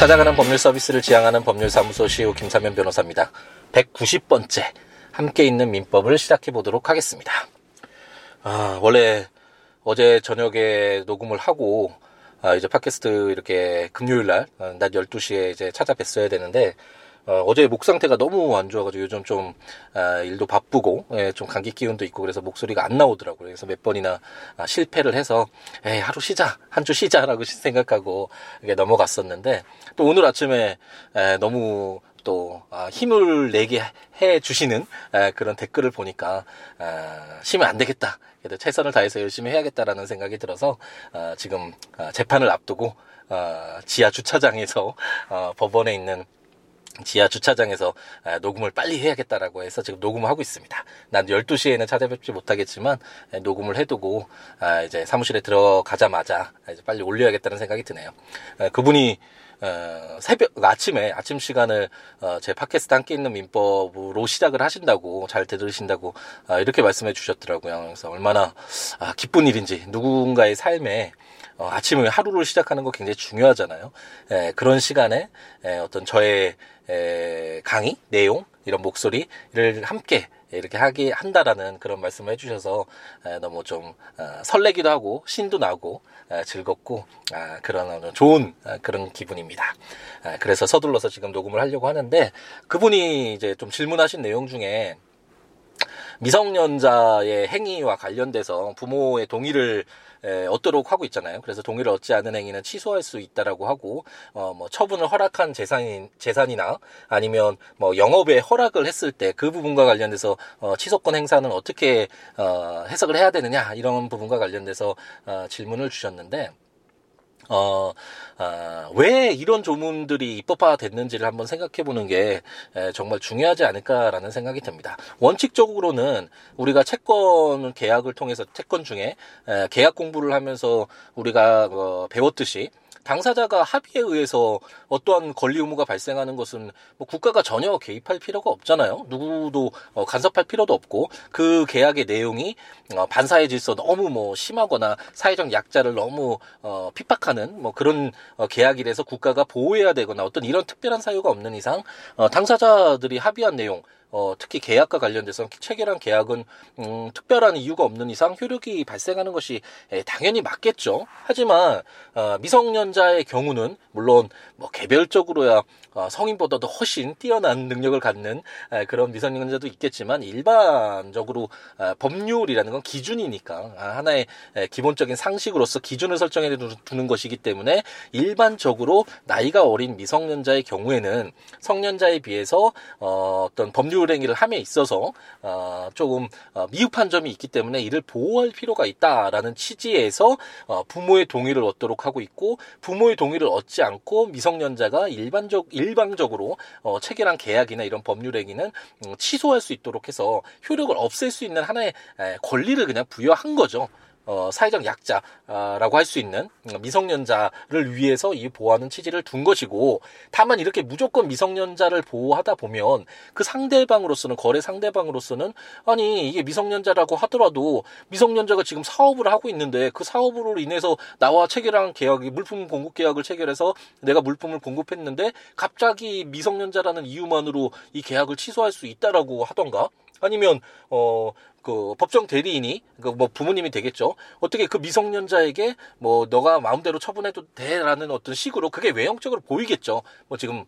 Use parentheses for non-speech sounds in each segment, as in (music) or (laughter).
찾아가는 법률 서비스를 지향하는 법률사무소 CEO 김사면 변호사입니다. 190번째 함께 있는 민법을 시작해 보도록 하겠습니다. 아, 원래 어제 저녁에 녹음을 하고 아, 이제 팟캐스트 이렇게 금요일 날 어, 낮 12시에 이제 찾아뵀어야 되는데 어, 제목 상태가 너무 안 좋아가지고 요즘 좀 아, 일도 바쁘고 예, 좀 감기 기운도 있고 그래서 목소리가 안 나오더라고요. 그래서 몇 번이나 아, 실패를 해서 에이, 하루 쉬자 한 주 쉬자라고 (laughs) 생각하고 이게 넘어갔었는데 또 오늘 아침에 에, 너무 또 아, 힘을 내게 해 주시는 그런 댓글을 보니까 아, 쉬면 안 되겠다. 그래도 최선을 다해서 열심히 해야겠다라는 생각이 들어서 아, 지금 재판을 앞두고 지하 주차장에서 어, 법원에 있는 지하 주차장에서 녹음을 빨리 해야겠다라고 해서 지금 녹음을 하고 있습니다. 난 12시에는 찾아뵙지 못하겠지만 녹음을 해두고 이제 사무실에 들어가자마자 이제 빨리 올려야겠다는 생각이 드네요. 그분이 어, 새벽 아침에 아침 시간을 어, 제 팟캐스트 함께 있는 민법으로 시작을 하신다고 잘 들으신다고 어, 이렇게 말씀해 주셨더라고요. 그래서 얼마나 아, 기쁜 일인지 누군가의 삶에 어, 아침을 하루를 시작하는 거 굉장히 중요하잖아요. 에, 그런 시간에 에, 어떤 저의 에, 강의 내용 이런 목소리를 함께 이렇게 하게 한다라는 그런 말씀을 해주셔서 너무 좀 어, 설레기도 하고 신도 나고 즐겁고 아, 그런 좋은 아, 그런 기분입니다. 아, 그래서 서둘러서 지금 녹음을 하려고 하는데 그분이 이제 좀 질문하신 내용 중에 미성년자의 행위와 관련돼서 부모의 동의를 에, 얻도록 하고 있잖아요. 그래서 동의를 얻지 않은 행위는 취소할 수 있다라고 하고 어, 뭐 처분을 허락한 재산인 재산이나 아니면 뭐 영업에 허락을 했을 때 그 부분과 관련돼서 어, 취소권 행사는 어떻게 어, 해석을 해야 되느냐 이런 부분과 관련돼서 어, 질문을 주셨는데 어, 아, 왜 이런 조문들이 입법화 됐는지를 한번 생각해 보는 게 에, 정말 중요하지 않을까라는 생각이 듭니다. 원칙적으로는 우리가 채권 계약을 통해서 채권 중에 에, 계약 공부를 하면서 우리가 어, 배웠듯이 당사자가 합의에 의해서 어떠한 권리 의무가 발생하는 것은 뭐 국가가 전혀 개입할 필요가 없잖아요. 누구도 어, 간섭할 필요도 없고 그 계약의 내용이 어, 반사의 질서 너무 뭐 심하거나 사회적 약자를 너무 어, 핍박하는 뭐 그런 어, 계약이라서 국가가 보호해야 되거나 어떤 이런 특별한 사유가 없는 이상 어, 당사자들이 합의한 내용 어, 특히 계약과 관련돼서 체결한 계약은 음, 특별한 이유가 없는 이상 효력이 발생하는 것이 에, 당연히 맞겠죠. 하지만 어, 미성년자의 경우는 물론 뭐 개별적으로야 어, 성인보다도 훨씬 뛰어난 능력을 갖는 에, 그런 미성년자도 있겠지만 일반적으로 에, 법률이라는 건 기준이니까 아, 하나의 에, 기본적인 상식으로서 기준을 설정해 두는 것이기 때문에 일반적으로 나이가 어린 미성년자의 경우에는 성년자에 비해서 어, 어떤 법률 자율행위를 함에 있어서 어, 조금 어, 미흡한 점이 있기 때문에 이를 보호할 필요가 있다라는 취지에서 어, 부모의 동의를 얻도록 하고 있고 부모의 동의를 얻지 않고 미성년자가 일반적 일방적으로 어, 체결한 계약이나 이런 법률행위는 음, 취소할 수 있도록 해서 효력을 없앨 수 있는 하나의 에, 권리를 그냥 부여한 거죠. 어, 사회적 약자라고 할 수 있는 미성년자를 위해서 이 보호하는 취지를 둔 것이고 다만 이렇게 무조건 미성년자를 보호하다 보면 그 상대방으로서는 거래 상대방으로서는 아니 이게 미성년자라고 하더라도 미성년자가 지금 사업을 하고 있는데 그 사업으로 인해서 나와 체결한 계약이 물품 공급 계약을 체결해서 내가 물품을 공급했는데 갑자기 미성년자라는 이유만으로 이 계약을 취소할 수 있다라고 하던가 아니면 어 그 법정 대리인이 그 뭐 부모님이 되겠죠. 어떻게 그 미성년자에게 뭐 너가 마음대로 처분해도 돼라는 어떤 식으로 그게 외형적으로 보이겠죠. 뭐 지금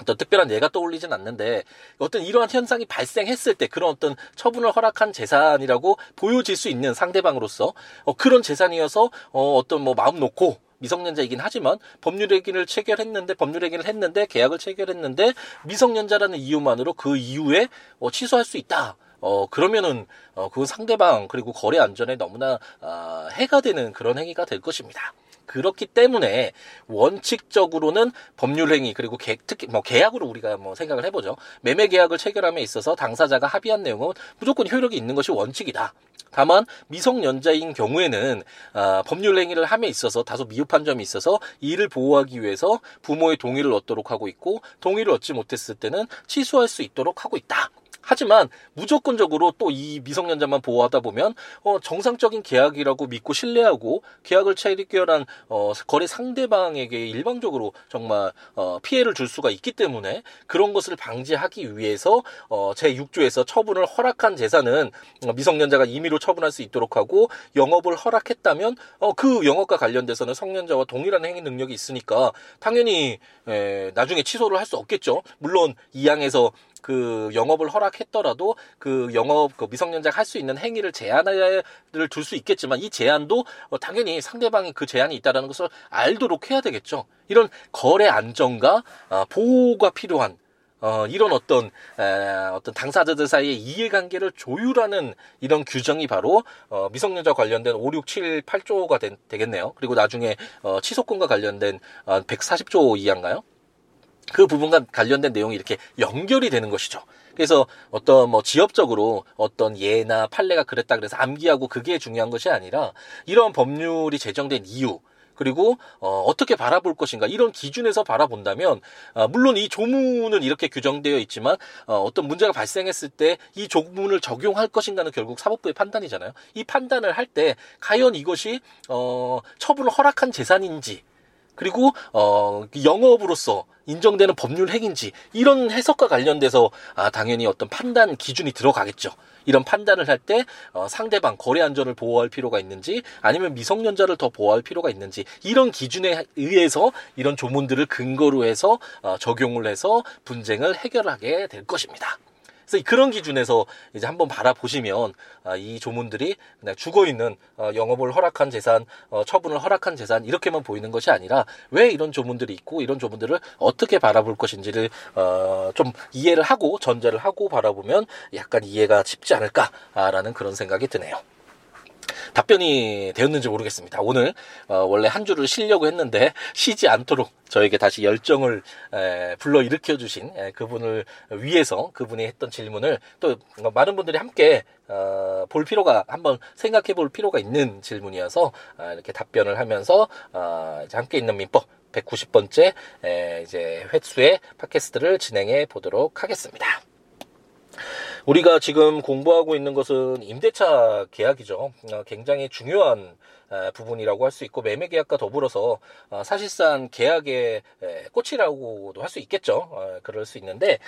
어떤 특별한 예가 떠올리진 않는데 어떤 이러한 현상이 발생했을 때 그런 어떤 처분을 허락한 재산이라고 보여질 수 있는 상대방으로서 어, 그런 재산이어서 어, 어떤 뭐 마음 놓고 미성년자이긴 하지만 법률행위를 체결했는데 법률행위를 했는데 계약을 체결했는데 미성년자라는 이유만으로 그 이후에 어, 취소할 수 있다. 어 그러면은 어 그건 상대방 그리고 거래 안전에 너무나 어, 해가 되는 그런 행위가 될 것입니다. 그렇기 때문에 원칙적으로는 법률행위 그리고 개, 특히 뭐 계약으로 우리가 뭐 생각을 해보죠. 매매 계약을 체결함에 있어서 당사자가 합의한 내용은 무조건 효력이 있는 것이 원칙이다. 다만 미성년자인 경우에는 아, 법률행위를 함에 있어서 다소 미흡한 점이 있어서 이를 보호하기 위해서 부모의 동의를 얻도록 하고 있고 동의를 얻지 못했을 때는 취소할 수 있도록 하고 있다. 하지만 무조건적으로 또 이 미성년자만 보호하다 보면 어 정상적인 계약이라고 믿고 신뢰하고 계약을 체결한 어 거래 상대방에게 일방적으로 정말 어 피해를 줄 수가 있기 때문에 그런 것을 방지하기 위해서 어 제 6조에서 처분을 허락한 재산은 미성년자가 임의로 처분할 수 있도록 하고 영업을 허락했다면 어 그 영업과 관련돼서는 성년자와 동일한 행위 능력이 있으니까 당연히 에 나중에 취소를 할 수 없겠죠. 물론 이 항에서 그 영업을 허락했더라도 그 영업 그 미성년자가 할 수 있는 행위를 제한을 둘 수 있겠지만 이 제한도 어, 당연히 상대방이 그 제한이 있다라는 것을 알도록 해야 되겠죠. 이런 거래 안정과 어, 보호가 필요한 어, 이런 어떤, 에, 어떤 당사자들 사이의 이해관계를 조율하는 이런 규정이 바로, 어, 미성년자 관련된 5, 6, 7, 8조가 되, 되겠네요. 그리고 나중에, 어, 취소권과 관련된, 어, 140조 이하인가요? 그 부분과 관련된 내용이 이렇게 연결이 되는 것이죠. 그래서 어떤 뭐 지역적으로 어떤 예나 판례가 그랬다 그래서 암기하고 그게 중요한 것이 아니라 이런 법률이 제정된 이유 그리고 어, 어떻게 바라볼 것인가 이런 기준에서 바라본다면 어, 물론 이 조문은 이렇게 규정되어 있지만 어, 어떤 문제가 발생했을 때 이 조문을 적용할 것인가는 결국 사법부의 판단이잖아요. 이 판단을 할 때 과연 이것이 어, 처분을 허락한 재산인지 그리고 어 영업으로서 인정되는 법률 핵인지 이런 해석과 관련돼서 아 당연히 어떤 판단 기준이 들어가겠죠. 이런 판단을 할 때 어, 상대방 거래 안전을 보호할 필요가 있는지 아니면 미성년자를 더 보호할 필요가 있는지 이런 기준에 의해서 이런 조문들을 근거로 해서 어, 적용을 해서 분쟁을 해결하게 될 것입니다. 그래서 그런 기준에서 이제 한번 바라보시면 아, 이 조문들이 그냥 죽어 있는 어, 영업을 허락한 재산, 어, 처분을 허락한 재산 이렇게만 보이는 것이 아니라 왜 이런 조문들이 있고 이런 조문들을 어떻게 바라볼 것인지를 어, 좀 이해를 하고 전제를 하고 바라보면 약간 이해가 쉽지 않을까라는 그런 생각이 드네요. 답변이 되었는지 모르겠습니다. 오늘 어, 원래 한 주를 쉬려고 했는데 쉬지 않도록 저에게 다시 열정을 에, 불러 일으켜 주신 에, 그분을 위해서 그분이 했던 질문을 또 많은 분들이 함께 어, 볼 필요가 한번 생각해 볼 필요가 있는 질문이어서 어, 이렇게 답변을 하면서 어, 함께 있는 민법 190번째 에, 이제 횟수의 팟캐스트를 진행해 보도록 하겠습니다. 우리가 지금 공부하고 있는 것은 임대차 계약이죠. 어, 굉장히 중요한 부분이라고 할 수 있고 매매 계약과 더불어서 어, 사실상 계약의 꽃이라고도 할 수 있겠죠. 어, 그럴 수 있는데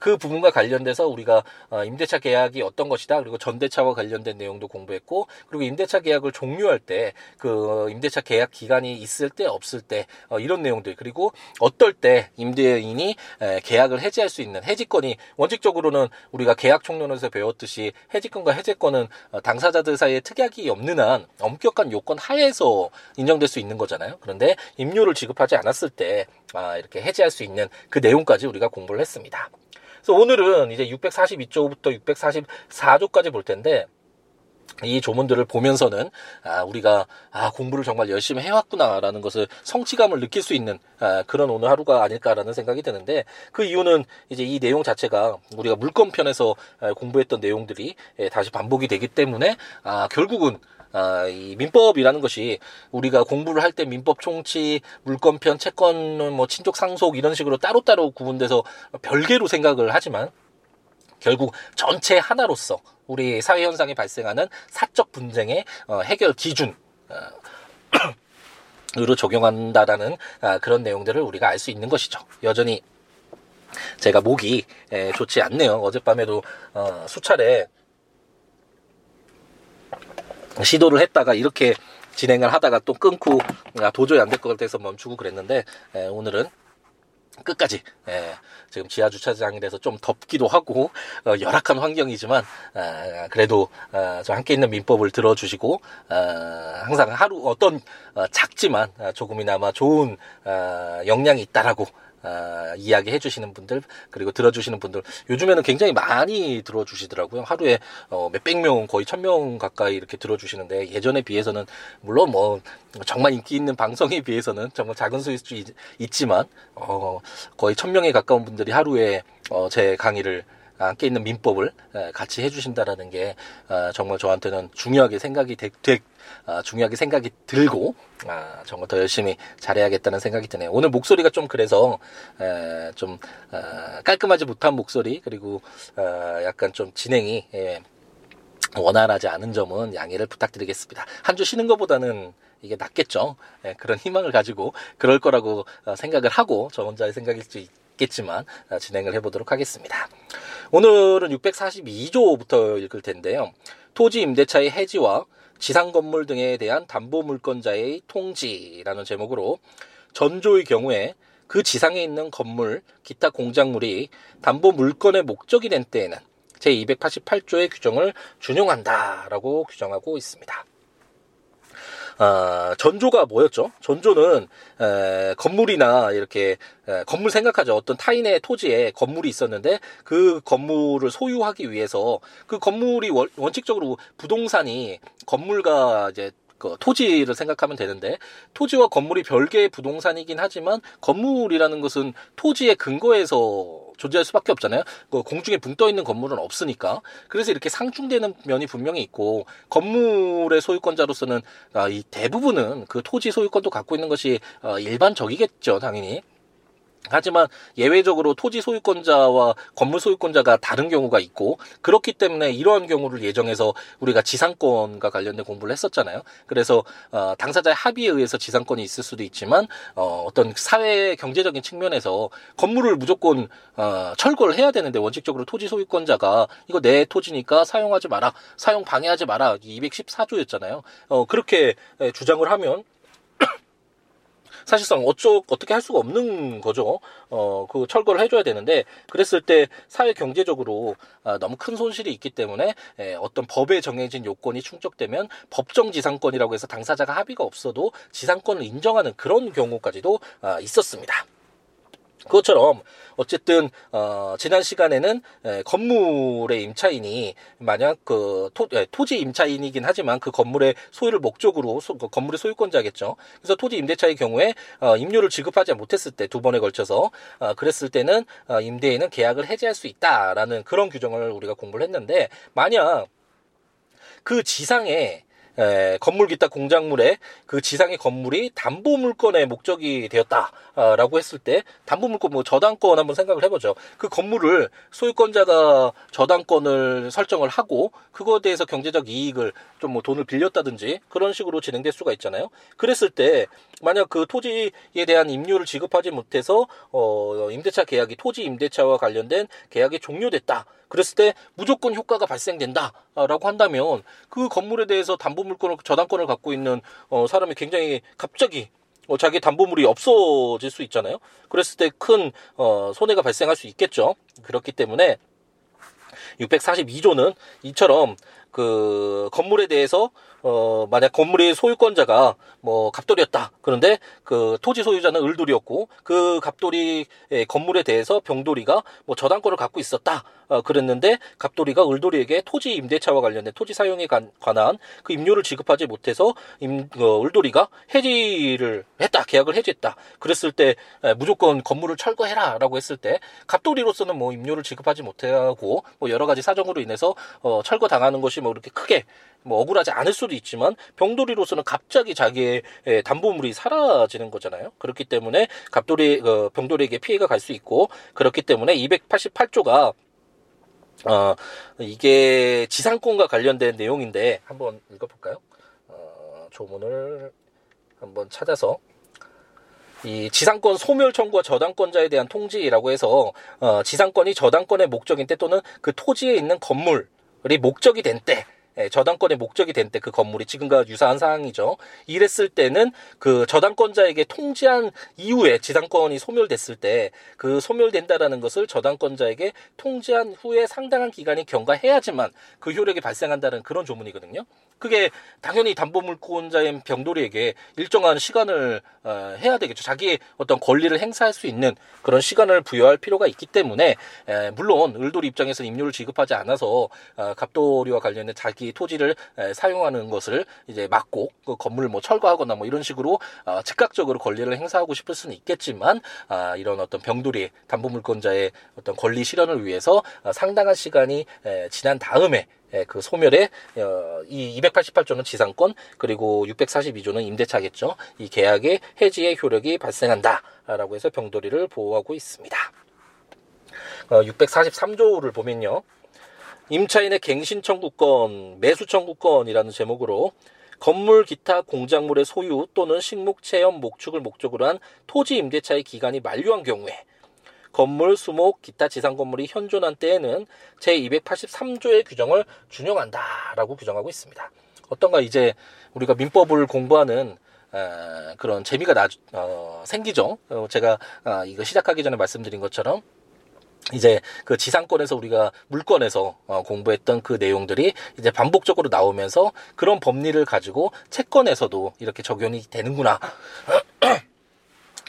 그 부분과 관련돼서 우리가 임대차 계약이 어떤 것이다. 그리고 전대차와 관련된 내용도 공부했고 그리고 임대차 계약을 종료할 때 그 임대차 계약 기간이 있을 때 없을 때 이런 내용들 그리고 어떨 때 임대인이 계약을 해지할 수 있는 해지권이 원칙적으로는 우리가 계약 총론에서 배웠듯이 해지권과 해제권은 당사자들 사이에 특약이 없는 한 엄격한 요 조건 하에서 인정될 수 있는 거잖아요. 그런데 임료를 지급하지 않았을 때 아, 이렇게 해지할 수 있는 그 내용까지 우리가 공부를 했습니다. 그래서 오늘은 이제 642조부터 644조까지 볼 텐데 이 조문들을 보면서는 아 우리가 아 공부를 정말 열심히 해왔구나라는 것을 성취감을 느낄 수 있는 아, 그런 오늘 하루가 아닐까라는 생각이 드는데 그 이유는 이제 이 내용 자체가 우리가 물건편에서 아, 공부했던 내용들이 예, 다시 반복이 되기 때문에 아 결국은 아, 이 민법이라는 것이 우리가 공부를 할 때 민법 총치, 물권편, 채권, 뭐 친족 상속 이런 식으로 따로따로 구분돼서 별개로 생각을 하지만 결국 전체 하나로서 우리 사회 현상에 발생하는 사적 분쟁의 어, 해결 기준 어, (clears throat) 으로 적용한다라는 아, 그런 내용들을 우리가 알 수 있는 것이죠. 여전히 제가 목이 에, 좋지 않네요. 어젯밤에도 어, 수차례 시도를 했다가 이렇게 진행을 하다가 또 끊고 아, 도저히 안 될 것 같아서 멈추고 그랬는데 에, 오늘은 끝까지 에, 지금 지하 주차장이라서 좀 덥기도 하고 어, 열악한 환경이지만 아, 그래도 아, 저 함께 있는 민법을 들어주시고 아, 항상 하루 어떤 어, 작지만 아, 조금이나마 좋은 아, 역량이 있다라고 아, 이야기 해 주시는 분들 그리고 들어주시는 분들 요즘에는 굉장히 많이 들어주시더라고요. 하루에 어, 몇백 명 거의 천 명 가까이 이렇게 들어주시는데 예전에 비해서는 물론 뭐 정말 인기 있는 (laughs) 방송에 비해서는 정말 작은 수일 수 있지만 어, 거의 천 명에 가까운 분들이 하루에 어, 제 강의를 안게 있는 민법을 같이 해주신다라는 게 어, 정말 저한테는 중요하게 생각이 되, 되 어, 중요하게 생각이 들고 아, 정말 더 열심히 잘해야겠다는 생각이 드네요. 오늘 목소리가 좀 그래서 좀 어, 깔끔하지 못한 목소리 그리고 약간 좀 진행이 예, 원활하지 않은 점은 양해를 부탁드리겠습니다. 한 주 쉬는 것보다는 이게 낫겠죠. 예, 그런 희망을 가지고 그럴 거라고 생각을 하고 저 혼자의 생각일 수 있 겠지만 진행을 해보도록 하겠습니다. 오늘은 642조부터 읽을 텐데요. 토지 임대차의 해지와 지상 건물 등에 대한 담보 물건자의 통지라는 제목으로 전조의 경우에 그 지상에 있는 건물, 기타 공작물이 담보 물건의 목적이 된 때에는 제288조의 규정을 준용한다라고 규정하고 있습니다. 아, 전조가 뭐였죠? 전조는 에, 건물이나 이렇게 에, 건물 생각하죠. 어떤 타인의 토지에 건물이 있었는데 그 건물을 소유하기 위해서 그 건물이 원, 원칙적으로 부동산이 건물과 이제 그 토지를 생각하면 되는데 토지와 건물이 별개의 부동산이긴 하지만 건물이라는 것은 토지의 근거에서 존재할 수밖에 없잖아요. 그 공중에 붕 떠 있는 건물은 없으니까. 그래서 이렇게 상충되는 면이 분명히 있고 건물의 소유권자로서는 아, 이 대부분은 그 토지 소유권도 갖고 있는 것이 어, 일반적이겠죠, 당연히. 하지만 예외적으로 토지 소유권자와 건물 소유권자가 다른 경우가 있고 그렇기 때문에 이러한 경우를 예정해서 우리가 지상권과 관련된 공부를 했었잖아요. 그래서 어, 당사자의 합의에 의해서 지상권이 있을 수도 있지만 어, 어떤 사회 경제적인 측면에서 건물을 무조건 어, 철거를 해야 되는데 원칙적으로 토지 소유권자가 이거 내 토지니까 사용하지 마라, 사용 방해하지 마라 214조였잖아요. 어, 그렇게 주장을 하면 사실상 어쩌 어떻게 할 수가 없는 거죠. 어, 그 철거를 해줘야 되는데 그랬을 때 사회 경제적으로 아, 너무 큰 손실이 있기 때문에 에, 어떤 법에 정해진 요건이 충족되면 법정 지상권이라고 해서 당사자가 합의가 없어도 지상권을 인정하는 그런 경우까지도 아, 있었습니다. 그것처럼 어쨌든 어, 지난 시간에는 에, 건물의 임차인이 만약 그 토, 에, 토지 임차인이긴 하지만 그 건물의 소유를 목적으로 소, 그 건물의 소유권자겠죠. 그래서 토지 임대차의 경우에 어, 임료를 지급하지 못했을 때 두 번에 걸쳐서 어, 그랬을 때는 어, 임대인은 계약을 해지할 수 있다라는 그런 규정을 우리가 공부를 했는데 만약 그 지상에 에, 건물 기타 공작물의 그 지상의 건물이 담보 물건의 목적이 되었다라고 했을 때 담보 물건 뭐 저당권 한번 생각을 해보죠. 그 건물을 소유권자가 저당권을 설정을 하고 그거에 대해서 경제적 이익을 좀 뭐 돈을 빌렸다든지 그런 식으로 진행될 수가 있잖아요. 그랬을 때 만약 그 토지에 대한 임료를 지급하지 못해서 어 임대차 계약이 토지 임대차와 관련된 계약이 종료됐다. 그랬을 때 무조건 효과가 발생된다라고 한다면 그 건물에 대해서 담보 물건을 저당권을 갖고 있는 어, 사람이 굉장히 갑자기 어, 자기 담보물이 없어질 수 있잖아요. 그랬을 때 큰 어, 손해가 발생할 수 있겠죠. 그렇기 때문에 642조는 이처럼 그 건물에 대해서 어 만약 건물의 소유권자가 뭐 갑돌이었다. 그런데 그 토지 소유자는 을돌이었고 그 갑돌이 건물에 대해서 병돌이가 뭐 저당권을 갖고 있었다. 어 그랬는데 갑돌이가 을돌이에게 토지 임대차와 관련된 토지 사용에 관 한 그 임료를 지급하지 못해서 임 어, 을돌이가 해지를 했다. 계약을 해지했다. 그랬을 때 에, 무조건 건물을 철거해라라고 했을 때 갑돌이로서는 뭐 임료를 지급하지 못하고 뭐 여러 가지 사정으로 인해서 어 철거 당하는 것이 뭐 이렇게 크게 뭐 억울하지 않을 수도 있지만 병돌이로서는 갑자기 자기의 담보물이 사라지는 거잖아요. 그렇기 때문에 갑돌이 어, 병돌이에게 피해가 갈 수 있고 그렇기 때문에 288조가 어, 이게 지상권과 관련된 내용인데 한번 읽어볼까요? 어, 조문을 한번 찾아서 이 지상권 소멸 청구와 저당권자에 대한 통지라고 해서 어, 지상권이 저당권의 목적인 때 또는 그 토지에 있는 건물이 목적이 된때 예, 저당권의 목적이 된 때 그 건물이 지금과 유사한 상황이죠. 이랬을 때는 그 저당권자에게 통지한 이후에 지상권이 소멸됐을 때 그 소멸된다라는 것을 저당권자에게 통지한 후에 상당한 기간이 경과해야지만 그 효력이 발생한다는 그런 조문이거든요. 그게 당연히 담보물권자인 병돌이에게 일정한 시간을 어, 해야 되겠죠. 자기의 어떤 권리를 행사할 수 있는 그런 시간을 부여할 필요가 있기 때문에 에, 물론 을돌이 입장에서는 임료를 지급하지 않아서 어, 갑돌이와 관련된 자기 토지를 사용하는 것을 이제 막고 그 건물을 뭐 철거하거나 뭐 이런 식으로 어, 즉각적으로 권리를 행사하고 싶을 수는 있겠지만 아, 이런 어떤 병돌이 담보물권자의 어떤 권리 실현을 위해서 어, 상당한 시간이 지난 다음에 그 소멸에 어, 이 288조는 지상권 그리고 642조는 임대차겠죠. 이 계약의 해지의 효력이 발생한다라고 해서 병돌이를 보호하고 있습니다. 643조를 보면요. 임차인의 갱신 청구권, 매수 청구권이라는 제목으로 건물 기타 공작물의 소유 또는 식목 체험 목축을 목적으로 한 토지 임대차의 기간이 만료한 경우에 건물, 수목, 기타 지상 건물이 현존한 때에는 제283조의 규정을 준용한다라고 규정하고 있습니다. 어떤가 이제 우리가 민법을 공부하는 에, 그런 재미가 나, 어, 생기죠. 어, 제가 아, 이거 시작하기 전에 말씀드린 것처럼 이제 그 지상권에서 우리가 물권에서 어, 공부했던 그 내용들이 이제 반복적으로 나오면서 그런 법리를 가지고 채권에서도 이렇게 적용이 되는구나.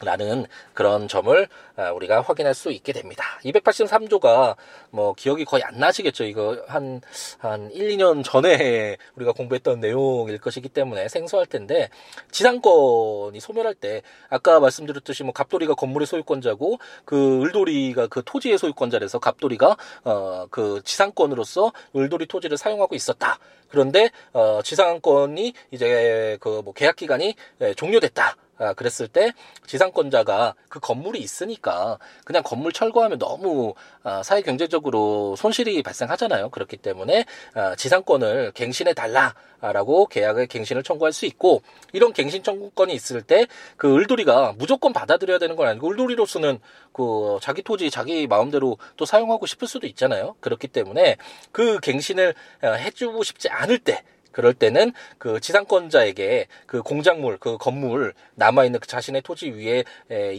라는 그런 점을 아, 우리가 확인할 수 있게 됩니다. 283조가 뭐 기억이 거의 안 나시겠죠. 이거 한, 한 1, 2년 전에 (laughs) 우리가 공부했던 내용일 것이기 때문에 생소할 텐데 지상권이 소멸할 때 아까 말씀드렸듯이 뭐 갑돌이가 건물의 소유권자고 그 을돌이가 그 토지의 소유권자라서 갑돌이가 어 그 지상권으로서 을돌이 토지를 사용하고 있었다. 그런데 어 지상권이 이제 그 뭐 계약 기간이 예, 종료됐다. 아, 그랬을 때 지상권자가 그 건물이 있으니까 그냥 건물 철거하면 너무 아, 사회 경제적으로 손실이 발생하잖아요. 그렇기 때문에 아, 지상권을 갱신해 달라라고 계약의 갱신을 청구할 수 있고 이런 갱신 청구권이 있을 때 그 을돌이가 무조건 받아들여야 되는 건 아니고 을돌이로서는 그 자기 토지 자기 마음대로 또 사용하고 싶을 수도 있잖아요. 그렇기 때문에 그 갱신을 아, 해주고 싶지 않을 때 그럴 때는 그 지상권자에게 그 공작물, 그 건물 남아있는 그 자신의 토지 위에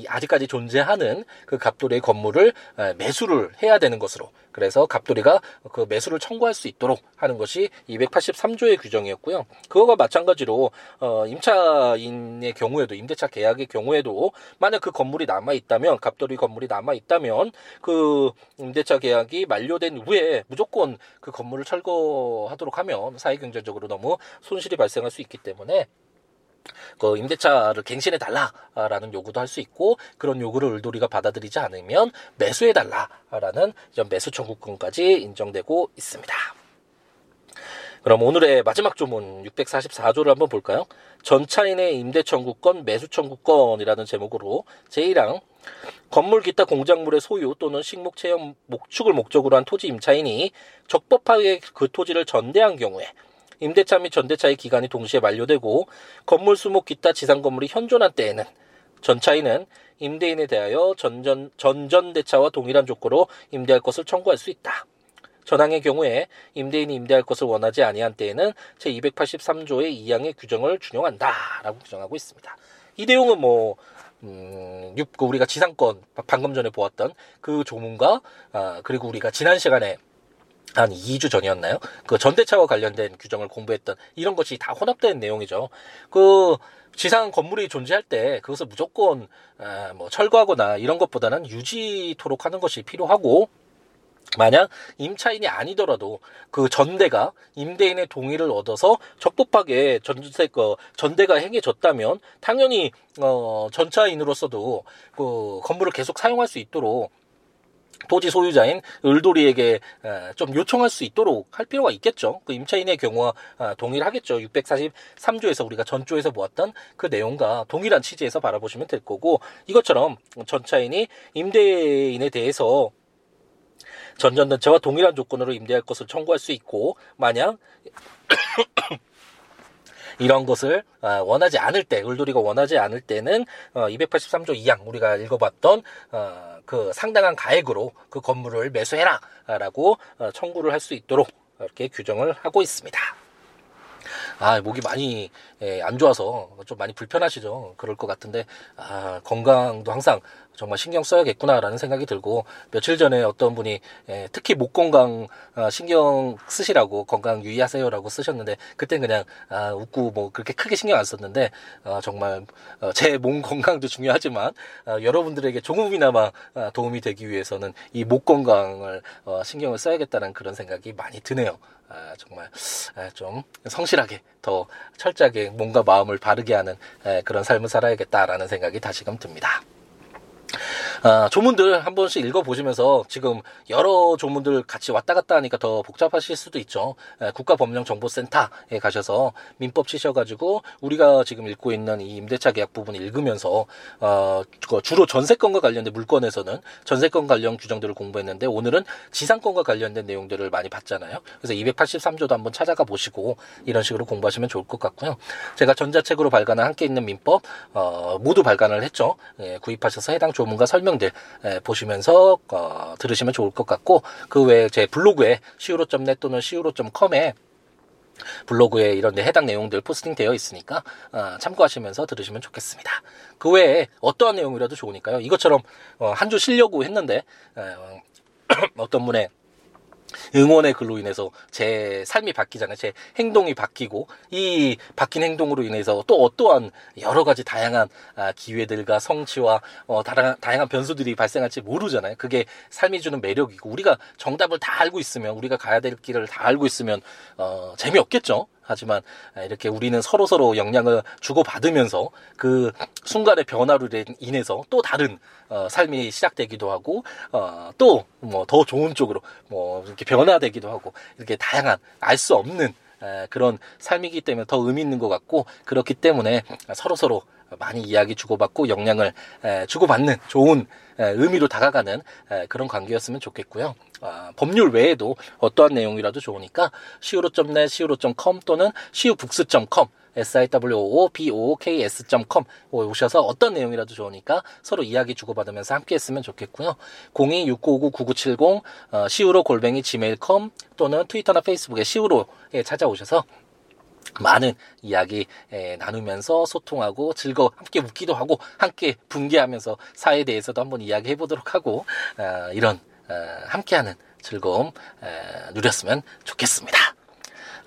아직까지 존재하는 그 갑돌이의 건물을 매수를 해야 되는 것으로 그래서 갑돌이가 그 매수를 청구할 수 있도록 하는 것이 283조의 규정이었고요. 그거가 마찬가지로 어 임차인의 경우에도 임대차 계약의 경우에도 만약 그 건물이 남아 있다면 갑돌이 건물이 남아 있다면 그 임대차 계약이 만료된 후에 무조건 그 건물을 철거하도록 하면 사회 경제적으로 너무 손실이 발생할 수 있기 때문에 그 임대차를 갱신해 달라라는 요구도 할 수 있고 그런 요구를 을돌이가 받아들이지 않으면 매수해 달라라는 매수 청구권까지 인정되고 있습니다. 그럼 오늘의 마지막 조문 644조를 한번 볼까요? 전차인의 임대 청구권, 매수 청구권이라는 제목으로 제1항 건물 기타 공작물의 소유 또는 식목 체험 목축을 목적으로 한 토지 임차인이 적법하게 그 토지를 전대한 경우에 임대차 및 전대차의 기간이 동시에 만료되고 건물 수목 기타 지상 건물이 현존한 때에는 전차인은 임대인에 대하여 전전, 전전대차와 동일한 조건으로 임대할 것을 청구할 수 있다. 전항의 경우에 임대인이 임대할 것을 원하지 아니한 때에는 제283조의 2항의 규정을 준용한다라고 규정하고 있습니다. 이 내용은 뭐 음, 그 우리가 지상권 방금 전에 보았던 그 조문과 아, 그리고 우리가 지난 시간에 한 2주 전이었나요? 그 전대차와 관련된 규정을 공부했던 이런 것이 다 혼합된 내용이죠. 그 지상 건물이 존재할 때 그것을 무조건 아, 뭐 철거하거나 이런 것보다는 유지토록 하는 것이 필요하고 만약 임차인이 아니더라도 그 전대가 임대인의 동의를 얻어서 적법하게 전세 그 전대가 행해졌다면 당연히 어 전차인으로서도 그 건물을 계속 사용할 수 있도록 토지 소유자인 을돌이에게 좀 요청할 수 있도록 할 필요가 있겠죠. 그 임차인의 경우와 아, 동일하겠죠. 643조에서 우리가 전조에서 보았던 그 내용과 동일한 취지에서 바라보시면 될 거고 이것처럼 전차인이 임대인에 대해서 전전단체와 동일한 조건으로 임대할 것을 청구할 수 있고 만약 (coughs) 이런 것을 아, 원하지 않을 때, 을돌이가 원하지 않을 때는 283조 어, 2항 우리가 읽어봤던 어, 그 상당한 가액으로 그 건물을 매수해라라고 어, 청구를 할 수 있도록 이렇게 규정을 하고 있습니다. 아, 목이 많이 예, 안 좋아서 좀 많이 불편하시죠. 그럴 것 같은데 아, 건강도 항상 정말 신경 써야겠구나라는 생각이 들고 며칠 전에 어떤 분이 예, 특히 목 건강 어, 신경 쓰시라고 건강 유의하세요라고 쓰셨는데 그땐 그냥 아, 웃고 뭐 그렇게 크게 신경 안 썼는데 어, 정말 어, 제몸 건강도 중요하지만 어, 여러분들에게 조금이나마 어, 도움이 되기 위해서는 이 목 건강을 어, 신경을 써야겠다는 그런 생각이 많이 드네요. 아, 정말 아, 좀 성실하게 더 철저하게 몸과 마음을 바르게 하는 에, 그런 삶을 살아야겠다라는 생각이 다시금 듭니다. 아, 조문들 한 번씩 읽어보시면서 지금 여러 조문들 같이 왔다 갔다 하니까 더 복잡하실 수도 있죠. 에, 국가법령정보센터에 가셔서 민법 치셔가지고 우리가 지금 읽고 있는 이 임대차 계약 부분 읽으면서 어, 주로 전세권과 관련된 물건에서는 전세권 관련 규정들을 공부했는데 오늘은 지상권과 관련된 내용들을 많이 봤잖아요. 그래서 283조도 한번 찾아가 보시고 이런 식으로 공부하시면 좋을 것 같고요. 제가 전자책으로 발간한 함께 있는 민법 어, 모두 발간을 했죠. 예, 구입하셔서 해당 조문 과 설명들 예, 보시면서 어, 들으시면 좋을 것 같고 그 외에 제 블로그에 siwo.net 또는 siwo.com에 블로그에 이런 데 해당 내용들 포스팅 되어 있으니까 어, 참고하시면서 들으시면 좋겠습니다. 그 외에 어떠한 내용이라도 좋으니까요. 이것처럼 어, 한주 쉬려고 했는데 어, (coughs) 어떤 분의 응원의 글로 인해서 제 삶이 바뀌잖아요. 제 행동이 바뀌고 이 바뀐 행동으로 인해서 또 어떠한 여러 가지 다양한 아, 기회들과 성취와 어, 다양한, 다양한 변수들이 발생할지 모르잖아요. 그게 삶이 주는 매력이고 우리가 정답을 다 알고 있으면 우리가 가야 될 길을 다 알고 있으면 어, 재미없겠죠. 하지만 이렇게 우리는 서로 서로 영향을 주고 받으면서 그 순간의 변화로 인해서 또 다른 어, 삶이 시작되기도 하고 어, 또 뭐 더 좋은 쪽으로 뭐 이렇게 변화되기도 하고 이렇게 다양한 알 수 없는 에, 그런 삶이기 때문에 더 의미 있는 것 같고 그렇기 때문에 서로 서로 많이 이야기 주고받고 에, 주고받는 좋은 에, 의미로 다가가는 에, 그런 관계였으면 좋겠고요. 아, 법률 외에도 어떠한 내용이라도 좋으니까 siwo.net, siwo.com 또는 siwobooks.com siwoobooks.com 오셔서 어떤 내용이라도 좋으니까 서로 이야기 주고받으면서 함께 했으면 좋겠고요. 026959-9970 어, 시우로 골뱅이 gmail.com 또는 트위터나 페이스북에 시우로에 찾아오셔서 많은 이야기 에, 나누면서 소통하고 즐거워 함께 웃기도 하고 함께 분개하면서 사회에 대해서도 한번 이야기해 보도록 하고 어, 이런 어, 함께하는 즐거움 에, 누렸으면 좋겠습니다.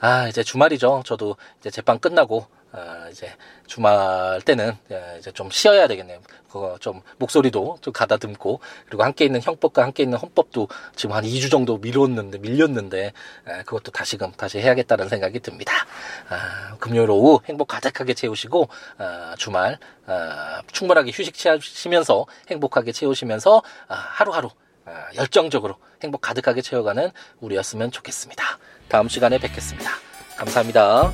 아 이제 주말이죠. 저도 이제 재판 끝나고 어, 이제 주말 때는 이제 좀 쉬어야 되겠네요. 그거 좀 목소리도 좀 가다듬고 그리고 함께 있는 형법과 함께 있는 헌법도 지금 한 2주 정도 미뤘는데 밀렸는데 에, 그것도 다시금 다시 해야겠다는 생각이 듭니다. 아, 금요일 오후 행복 가득하게 채우시고 아, 주말 아, 충분하게 휴식 취하시면서 행복하게 채우시면서 아, 하루하루 아, 열정적으로 행복 가득하게 채워가는 우리였으면 좋겠습니다. 다음 시간에 뵙겠습니다. 감사합니다.